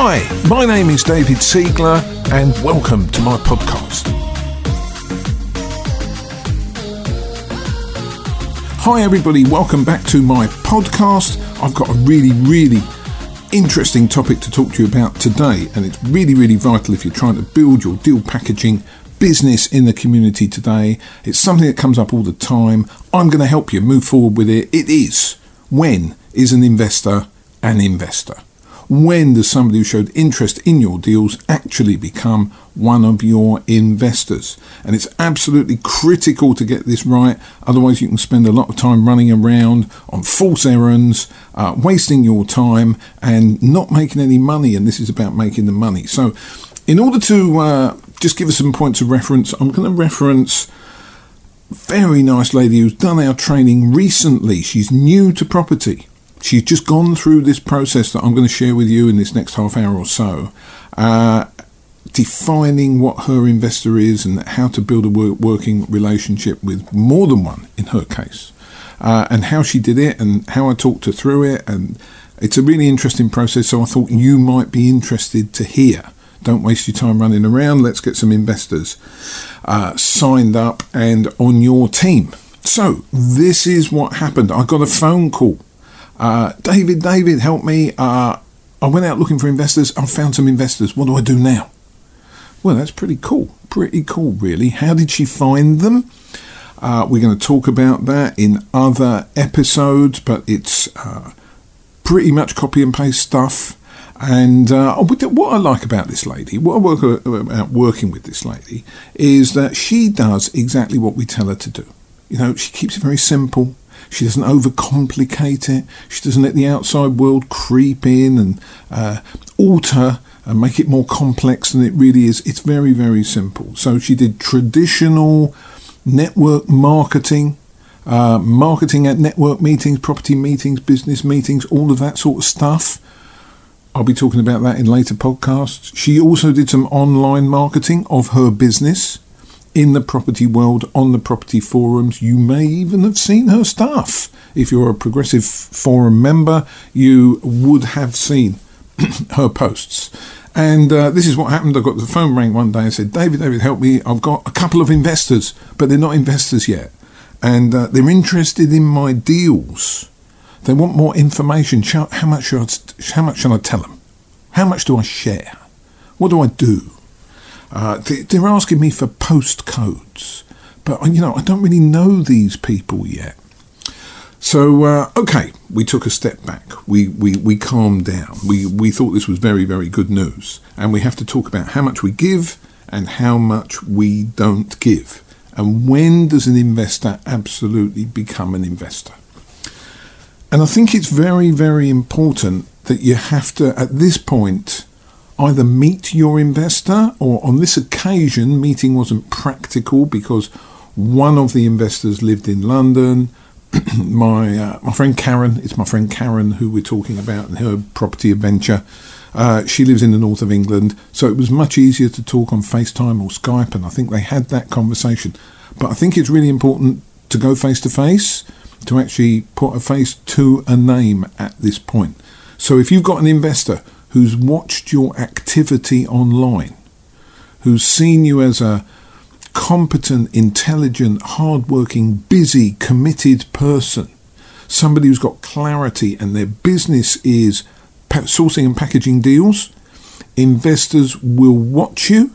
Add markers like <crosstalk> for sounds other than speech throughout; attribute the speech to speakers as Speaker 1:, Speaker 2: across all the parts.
Speaker 1: Hi, my name is David Siegler, and welcome to my podcast. Hi, everybody, welcome back to my podcast. I've got a really, really interesting topic to talk to you about today, and it's really, really vital if you're trying to build your deal packaging business in the community today. It's something that comes up all the time. I'm going to help you move forward with it. It is when is an investor an investor? When does somebody who showed interest in your deals actually become one of your investors? And it's absolutely critical to get this right, otherwise, you can spend a lot of time running around on false errands, uh, wasting your time, and not making any money. And this is about making the money. So, in order to uh, just give us some points of reference, I'm going to reference very nice lady who's done our training recently. She's new to property. She's just gone through this process that I'm going to share with you in this next half hour or so, uh, defining what her investor is and how to build a work- working relationship with more than one in her case, uh, and how she did it and how I talked her through it. And it's a really interesting process, so I thought you might be interested to hear. Don't waste your time running around. Let's get some investors uh, signed up and on your team. So, this is what happened. I got a phone call uh, David, David, help me. Uh, I went out looking for investors. I found some investors. What do I do now? Well, that's pretty cool. Pretty cool, really. How did she find them? Uh, we're going to talk about that in other episodes, but it's uh, pretty much copy and paste stuff. And uh, what I like about this lady, what I work about working with this lady, is that she does exactly what we tell her to do. You know, she keeps it very simple. She doesn't overcomplicate it. She doesn't let the outside world creep in and uh, alter and make it more complex than it really is. It's very, very simple. So she did traditional network marketing, uh, marketing at network meetings, property meetings, business meetings, all of that sort of stuff. I'll be talking about that in later podcasts. She also did some online marketing of her business in the property world, on the property forums. You may even have seen her stuff. If you're a Progressive Forum member, you would have seen <clears throat> her posts. And uh, this is what happened. I got the phone rang one day and said, David, David, help me. I've got a couple of investors, but they're not investors yet. And uh, they're interested in my deals. They want more information. How much, should I, how much shall I tell them? How much do I share? What do I do? Uh, they're asking me for postcodes, but you know I don't really know these people yet. So uh, okay, we took a step back. We, we we calmed down. We we thought this was very very good news, and we have to talk about how much we give and how much we don't give, and when does an investor absolutely become an investor? And I think it's very very important that you have to at this point either meet your investor, or on this occasion, meeting wasn't practical because one of the investors lived in London. <clears throat> my uh, my friend Karen, it's my friend Karen who we're talking about and her property adventure. Uh, she lives in the north of England, so it was much easier to talk on FaceTime or Skype, and I think they had that conversation. But I think it's really important to go face to face to actually put a face to a name at this point. So if you've got an investor who's watched your activity online, who's seen you as a competent, intelligent, hardworking, busy, committed person, somebody who's got clarity and their business is sourcing and packaging deals, investors will watch you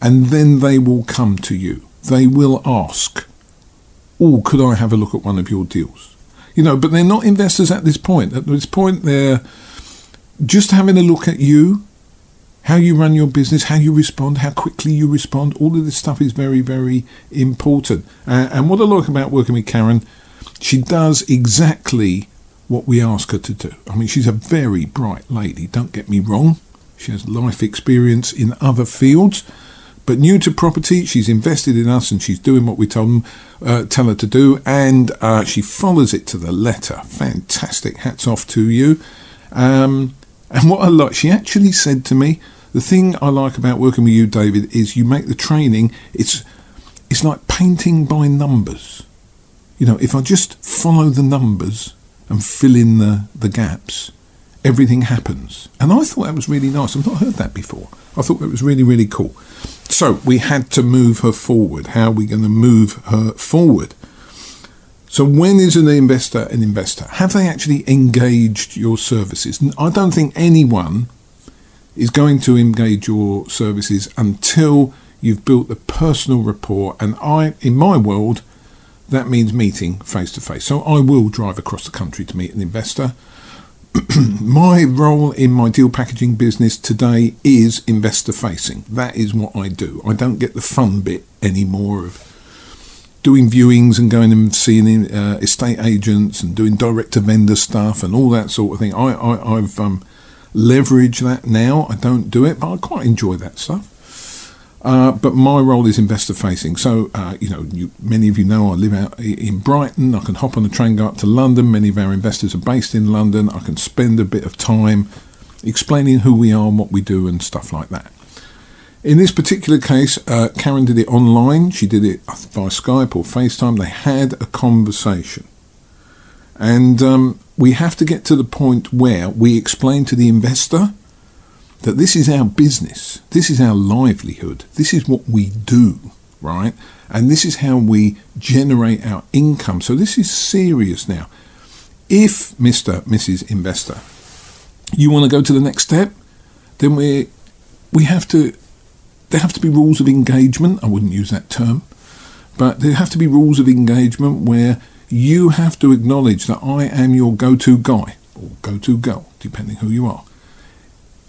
Speaker 1: and then they will come to you. They will ask, Oh, could I have a look at one of your deals? You know, but they're not investors at this point. At this point, they're just having a look at you, how you run your business, how you respond, how quickly you respond, all of this stuff is very, very important. Uh, and what I like about working with Karen, she does exactly what we ask her to do. I mean, she's a very bright lady, don't get me wrong. She has life experience in other fields, but new to property, she's invested in us and she's doing what we tell, them, uh, tell her to do, and uh, she follows it to the letter. Fantastic. Hats off to you. Um, and what I like, she actually said to me, the thing I like about working with you, David, is you make the training, it's, it's like painting by numbers. You know, if I just follow the numbers and fill in the, the gaps, everything happens. And I thought that was really nice. I've not heard that before. I thought that was really, really cool. So we had to move her forward. How are we going to move her forward? So when is an investor an investor? Have they actually engaged your services? I don't think anyone is going to engage your services until you've built a personal rapport. And I, in my world, that means meeting face to face. So I will drive across the country to meet an investor. <clears throat> my role in my deal packaging business today is investor facing. That is what I do. I don't get the fun bit anymore of doing viewings and going and seeing uh, estate agents and doing direct to vendor stuff and all that sort of thing. I, I, have um, leveraged that now. I don't do it, but I quite enjoy that stuff. Uh, but my role is investor facing. So, uh, you know, you, many of you know I live out in Brighton. I can hop on the train, go up to London. Many of our investors are based in London. I can spend a bit of time explaining who we are and what we do and stuff like that. In this particular case, uh, Karen did it online. She did it via Skype or FaceTime. They had a conversation. And um, we have to get to the point where we explain to the investor that this is our business, this is our livelihood, this is what we do, right? And this is how we generate our income. So this is serious now. If Mr. Mrs. Investor, you want to go to the next step, then we we have to there have to be rules of engagement. I wouldn't use that term, but there have to be rules of engagement where you have to acknowledge that I am your go-to guy or go-to girl, depending who you are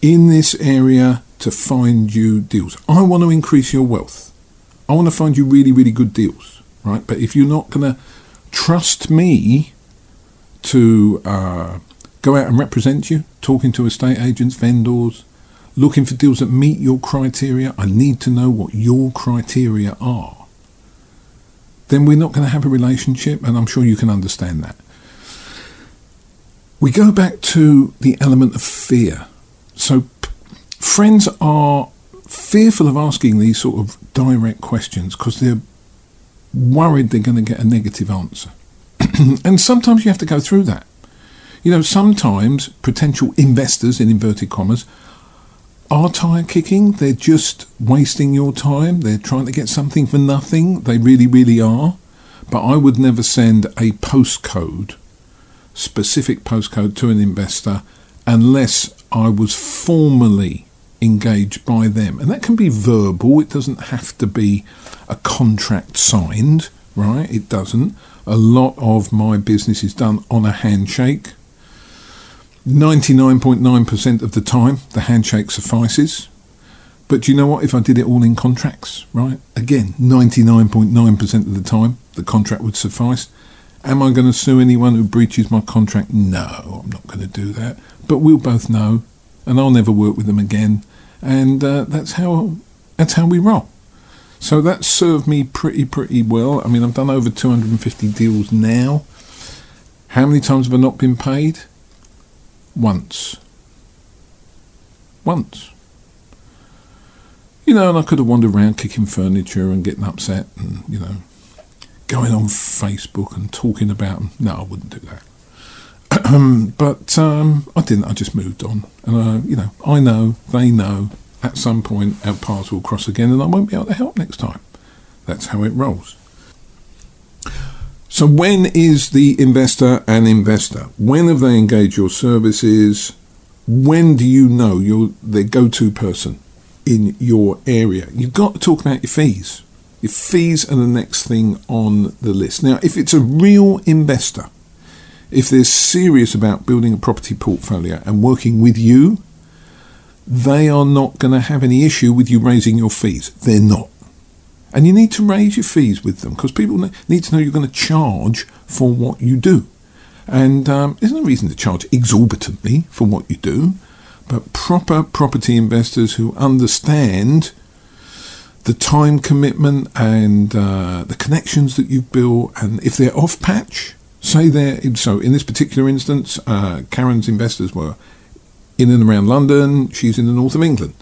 Speaker 1: in this area to find you deals. I want to increase your wealth. I want to find you really, really good deals, right? But if you're not going to trust me to uh, go out and represent you, talking to estate agents, vendors, looking for deals that meet your criteria, I need to know what your criteria are. Then we're not going to have a relationship, and I'm sure you can understand that. We go back to the element of fear. So friends are fearful of asking these sort of direct questions because they're worried they're going to get a negative answer. <clears throat> and sometimes you have to go through that. You know, sometimes potential investors, in inverted commas, are tire kicking. They're just wasting your time. They're trying to get something for nothing. They really, really are. But I would never send a postcode, specific postcode, to an investor unless I was formally engaged by them. And that can be verbal, it doesn't have to be a contract signed, right? It doesn't. A lot of my business is done on a handshake. 99.9% of the time, the handshake suffices. But do you know what? If I did it all in contracts, right? Again, 99.9% of the time, the contract would suffice. Am I going to sue anyone who breaches my contract? No, I'm not going to do that. But we'll both know, and I'll never work with them again. And uh, that's how that's how we roll. So that served me pretty pretty well. I mean, I've done over 250 deals now. How many times have I not been paid? Once. Once. You know, and I could have wandered around kicking furniture and getting upset and, you know, going on Facebook and talking about them. No, I wouldn't do that. <clears throat> but um, I didn't. I just moved on, and uh, you know, I know they know. At some point, our paths will cross again, and I won't be able to help next time. That's how it rolls. So, when is the investor an investor? When have they engaged your services? When do you know you're the go-to person in your area? You've got to talk about your fees your fees are the next thing on the list. Now, if it's a real investor, if they're serious about building a property portfolio and working with you, they are not going to have any issue with you raising your fees. They're not. And you need to raise your fees with them because people need to know you're going to charge for what you do. And um, there's no reason to charge exorbitantly for what you do, but proper property investors who understand the time commitment and uh, the connections that you've built, and if they're off patch, say they're so. In this particular instance, uh, Karen's investors were in and around London. She's in the north of England.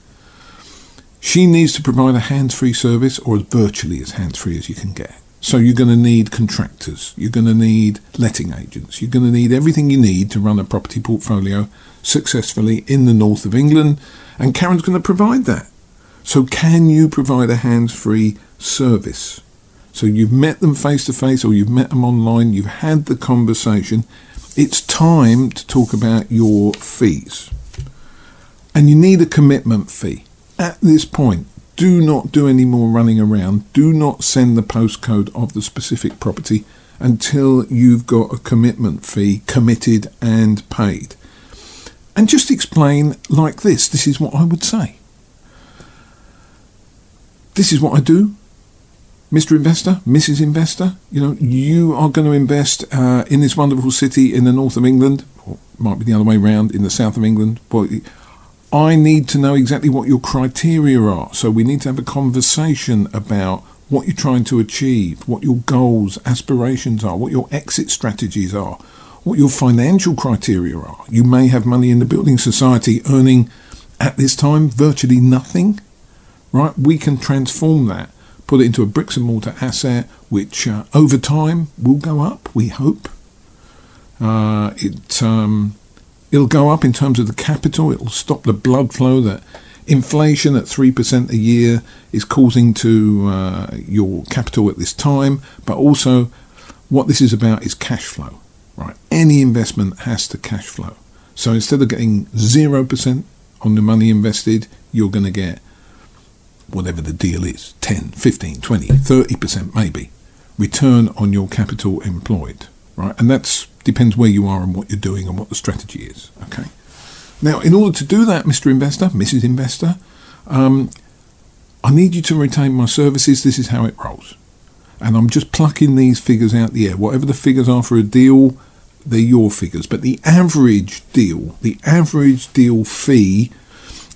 Speaker 1: She needs to provide a hands-free service, or as virtually as hands-free as you can get. So you're going to need contractors, you're going to need letting agents, you're going to need everything you need to run a property portfolio successfully in the north of England, and Karen's going to provide that. So can you provide a hands-free service? So you've met them face to face or you've met them online, you've had the conversation. It's time to talk about your fees. And you need a commitment fee. At this point, do not do any more running around. Do not send the postcode of the specific property until you've got a commitment fee committed and paid. And just explain like this this is what I would say. This is what I do. Mr. Investor, Mrs. Investor, you know, you are going to invest uh, in this wonderful city in the north of England, or might be the other way around, in the south of England. Well, I need to know exactly what your criteria are. So we need to have a conversation about what you're trying to achieve, what your goals, aspirations are, what your exit strategies are, what your financial criteria are. You may have money in the building society earning at this time virtually nothing, right? We can transform that, put it into a bricks and mortar asset, which uh, over time will go up, we hope. Uh, it um, It'll go up in terms of the capital. It'll stop the blood flow that inflation at 3% a year is causing to uh, your capital at this time. But also, what this is about is cash flow, right? Any investment has to cash flow. So instead of getting 0% on the money invested, you're going to get whatever the deal is 10, 15, 20, 30% maybe return on your capital employed, right? And that's Depends where you are and what you're doing and what the strategy is. Okay. Now, in order to do that, Mr. Investor, Mrs. Investor, um, I need you to retain my services. This is how it rolls. And I'm just plucking these figures out the air. Whatever the figures are for a deal, they're your figures. But the average deal, the average deal fee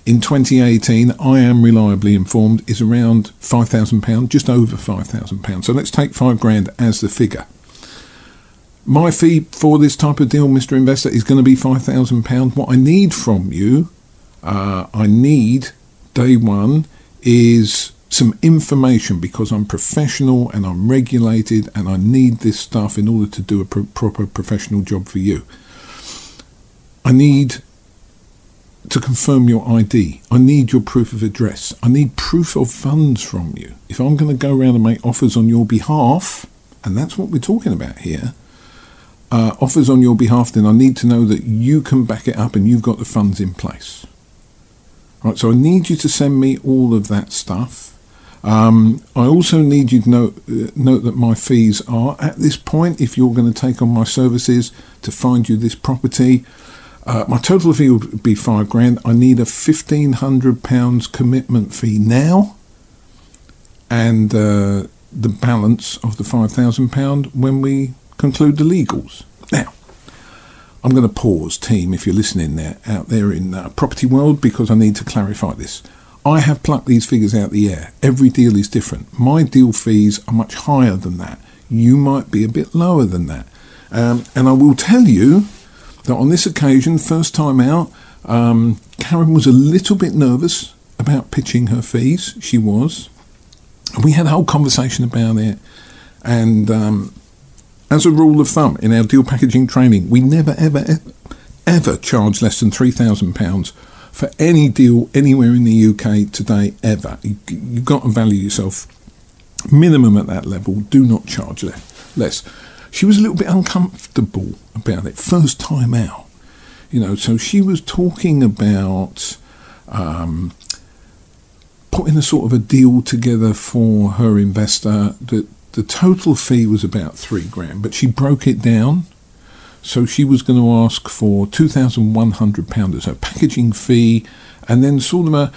Speaker 1: in 2018, I am reliably informed, is around £5,000, just over £5,000. So let's take five grand as the figure. My fee for this type of deal, Mr. Investor, is going to be £5,000. What I need from you, uh, I need day one, is some information because I'm professional and I'm regulated and I need this stuff in order to do a pro- proper professional job for you. I need to confirm your ID. I need your proof of address. I need proof of funds from you. If I'm going to go around and make offers on your behalf, and that's what we're talking about here, uh, offers on your behalf, then I need to know that you can back it up and you've got the funds in place. Right, so I need you to send me all of that stuff. Um, I also need you to note, uh, note that my fees are at this point, if you're going to take on my services to find you this property, uh, my total fee would be five grand. I need a fifteen hundred pounds commitment fee now, and uh, the balance of the five thousand pound when we conclude the legals. Now, I'm going to pause, team, if you're listening there out there in the property world, because I need to clarify this. I have plucked these figures out the air. Every deal is different. My deal fees are much higher than that. You might be a bit lower than that. Um, and I will tell you that on this occasion, first time out, um, Karen was a little bit nervous about pitching her fees. She was. We had a whole conversation about it. And um, as a rule of thumb, in our deal packaging training, we never, ever, ever, ever charge less than £3,000 for any deal anywhere in the UK today, ever. You, have got to value yourself minimum at that level. Do not charge less. She was a little bit uncomfortable about it, first time out. You know, so she was talking about um, putting a sort of a deal together for her investor that the total fee was about three grand, but she broke it down. So she was going to ask for two thousand one hundred pounds as a packaging fee, and then sort of a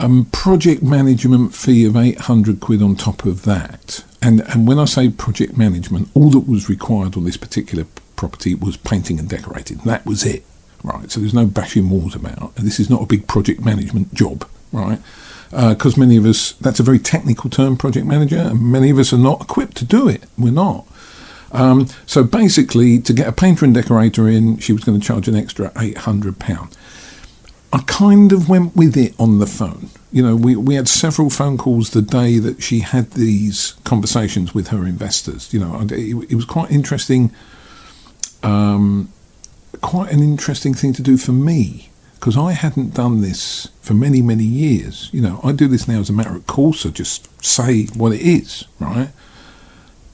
Speaker 1: a project management fee of eight hundred quid on top of that. And and when I say project management, all that was required on this particular property was painting and decorating. That was it, right? So there's no bashing walls about. This is not a big project management job, right? because uh, many of us, that's a very technical term, project manager, and many of us are not equipped to do it. We're not. Um, so basically, to get a painter and decorator in, she was going to charge an extra £800. I kind of went with it on the phone. You know, we, we had several phone calls the day that she had these conversations with her investors. You know, it, it was quite interesting, um, quite an interesting thing to do for me because I hadn't done this for many, many years. You know, I do this now as a matter of course, I just say what it is, right?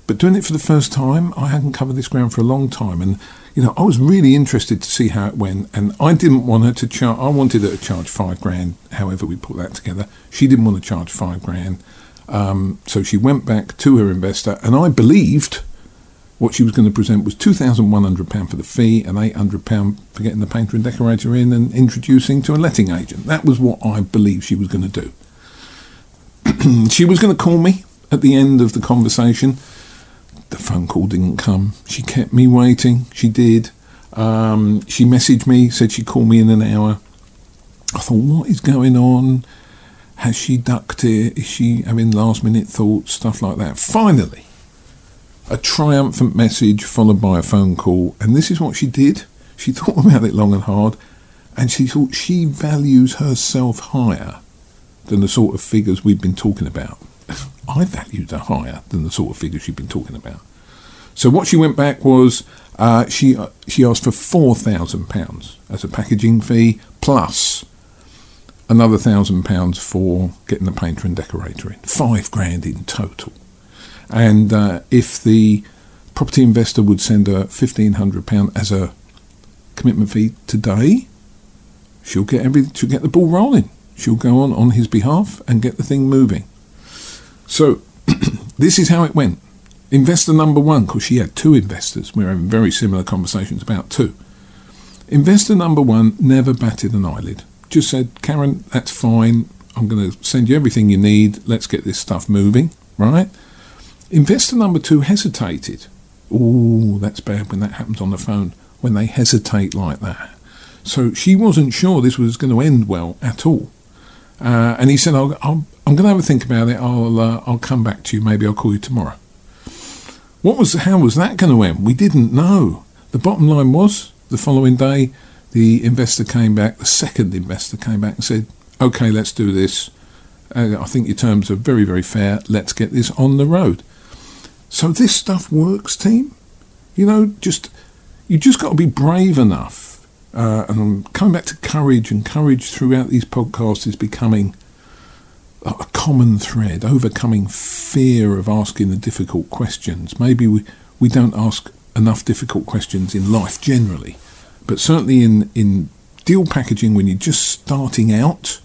Speaker 1: But doing it for the first time, I hadn't covered this ground for a long time. And you know, I was really interested to see how it went, and I didn't want her to charge. I wanted her to charge five grand. However, we put that together. She didn't want to charge five grand, um, so she went back to her investor, and I believed what she was going to present was two thousand one hundred pound for the fee and eight hundred pound for getting the painter and decorator in and introducing to a letting agent. That was what I believed she was going to do. <clears throat> she was going to call me at the end of the conversation the phone call didn't come. She kept me waiting. She did. Um, she messaged me, said she'd call me in an hour. I thought, what is going on? Has she ducked it? Is she having last minute thoughts? Stuff like that. Finally, a triumphant message followed by a phone call. And this is what she did. She thought about it long and hard. And she thought she values herself higher than the sort of figures we've been talking about. <laughs> I valued her higher than the sort of figures she'd been talking about. So what she went back was uh, she uh, she asked for four thousand pounds as a packaging fee plus another thousand pounds for getting the painter and decorator in. Five grand in total. And uh, if the property investor would send her fifteen hundred pound as a commitment fee today, she'll get every she'll get the ball rolling. She'll go on on his behalf and get the thing moving. So <clears throat> this is how it went. Investor number one, because she had two investors. We are having very similar conversations about two. Investor number one never batted an eyelid. Just said, Karen, that's fine. I'm going to send you everything you need. Let's get this stuff moving, right? Investor number two hesitated. Oh, that's bad when that happens on the phone, when they hesitate like that. So she wasn't sure this was going to end well at all. Uh, and he said, I'll, I'm going to have a think about it. I'll, uh, I'll come back to you. Maybe I'll call you tomorrow. What was, how was that going to end? We didn't know. The bottom line was the following day, the investor came back, the second investor came back and said, okay, let's do this. Uh, I think your terms are very, very fair. Let's get this on the road. So this stuff works, team. You know, just you just got to be brave enough uh, and I'm coming back to courage, and courage throughout these podcasts is becoming a common thread, overcoming fear of asking the difficult questions. Maybe we, we don't ask enough difficult questions in life generally, but certainly in, in deal packaging when you're just starting out,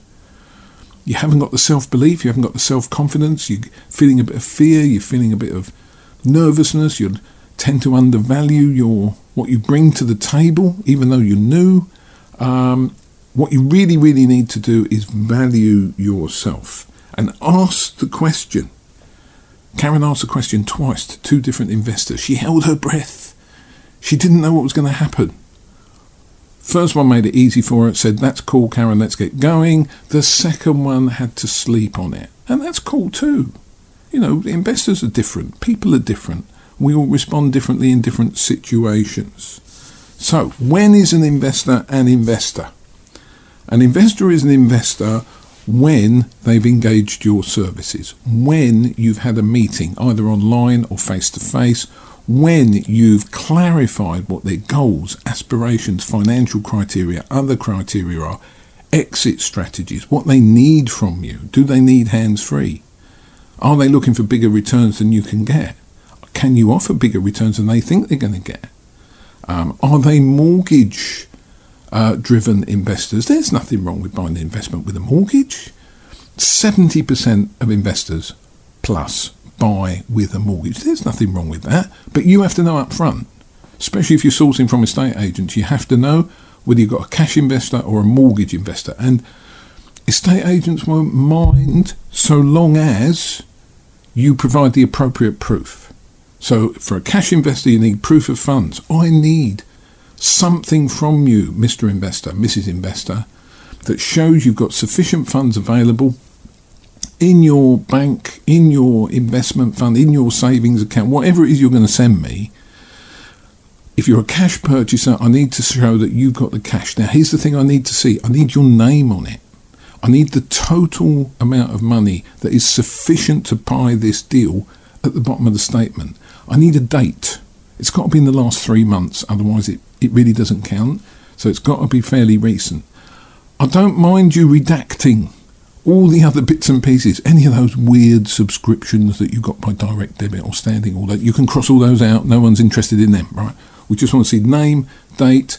Speaker 1: you haven't got the self belief, you haven't got the self confidence, you're feeling a bit of fear, you're feeling a bit of nervousness, you tend to undervalue your what you bring to the table, even though you're new. Um, what you really, really need to do is value yourself and ask the question. Karen asked the question twice to two different investors. She held her breath. She didn't know what was going to happen. First one made it easy for her, said, That's cool, Karen, let's get going. The second one had to sleep on it. And that's cool too. You know, investors are different, people are different we all respond differently in different situations. So, when is an investor an investor? An investor is an investor when they've engaged your services, when you've had a meeting, either online or face to face, when you've clarified what their goals, aspirations, financial criteria, other criteria are, exit strategies, what they need from you. Do they need hands free? Are they looking for bigger returns than you can get? Can you offer bigger returns than they think they're going to get? Um, are they mortgage uh, driven investors? There's nothing wrong with buying an investment with a mortgage. 70% of investors plus buy with a mortgage. There's nothing wrong with that. But you have to know up front, especially if you're sourcing from estate agents, you have to know whether you've got a cash investor or a mortgage investor. And estate agents won't mind so long as you provide the appropriate proof. So for a cash investor, you need proof of funds. I need something from you, Mr. Investor, Mrs. Investor, that shows you've got sufficient funds available in your bank, in your investment fund, in your savings account, whatever it is you're going to send me. if you're a cash purchaser, I need to show that you've got the cash. Now, here's the thing I need to see I need your name on it. I need the total amount of money that is sufficient to buy this deal at the bottom of the statement. I need a date. It's got to be in the last three months, otherwise, it, it really doesn't count. So it's got to be fairly recent. I don't mind you redacting all the other bits and pieces, any of those weird subscriptions that you got by direct debit or standing order, you can cross all those out. No one's interested in them, right? We just want to see name, date,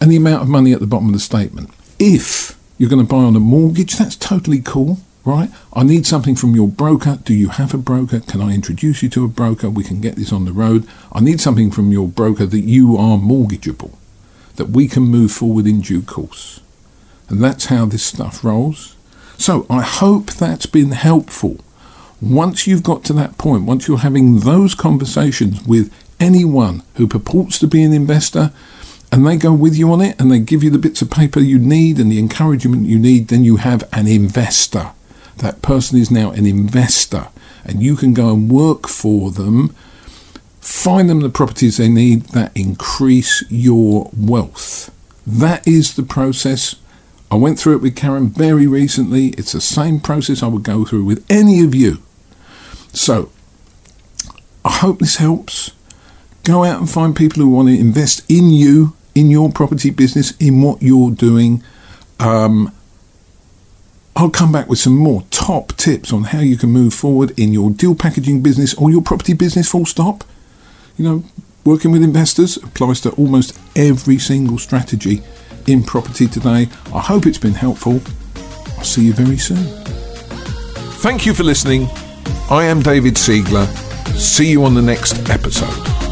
Speaker 1: and the amount of money at the bottom of the statement. If you're going to buy on a mortgage, that's totally cool, right? I need something from your broker. Do you have a broker? Can I introduce you to a broker? We can get this on the road. I need something from your broker that you are mortgageable, that we can move forward in due course. And that's how this stuff rolls. So I hope that's been helpful. Once you've got to that point, once you're having those conversations with anyone who purports to be an investor and they go with you on it and they give you the bits of paper you need and the encouragement you need, then you have an investor. That person is now an investor and you can go and work for them, find them the properties they need that increase your wealth. That is the process. I went through it with Karen very recently. It's the same process I would go through with any of you. So, I hope this helps. Go out and find people who want to invest in you, in your property business, in what you're doing. Um, I'll come back with some more top tips on how you can move forward in your deal packaging business or your property business, full stop. You know, working with investors applies to almost every single strategy in property today. I hope it's been helpful. I'll see you very soon. Thank you for listening. I am David Siegler. See you on the next episode.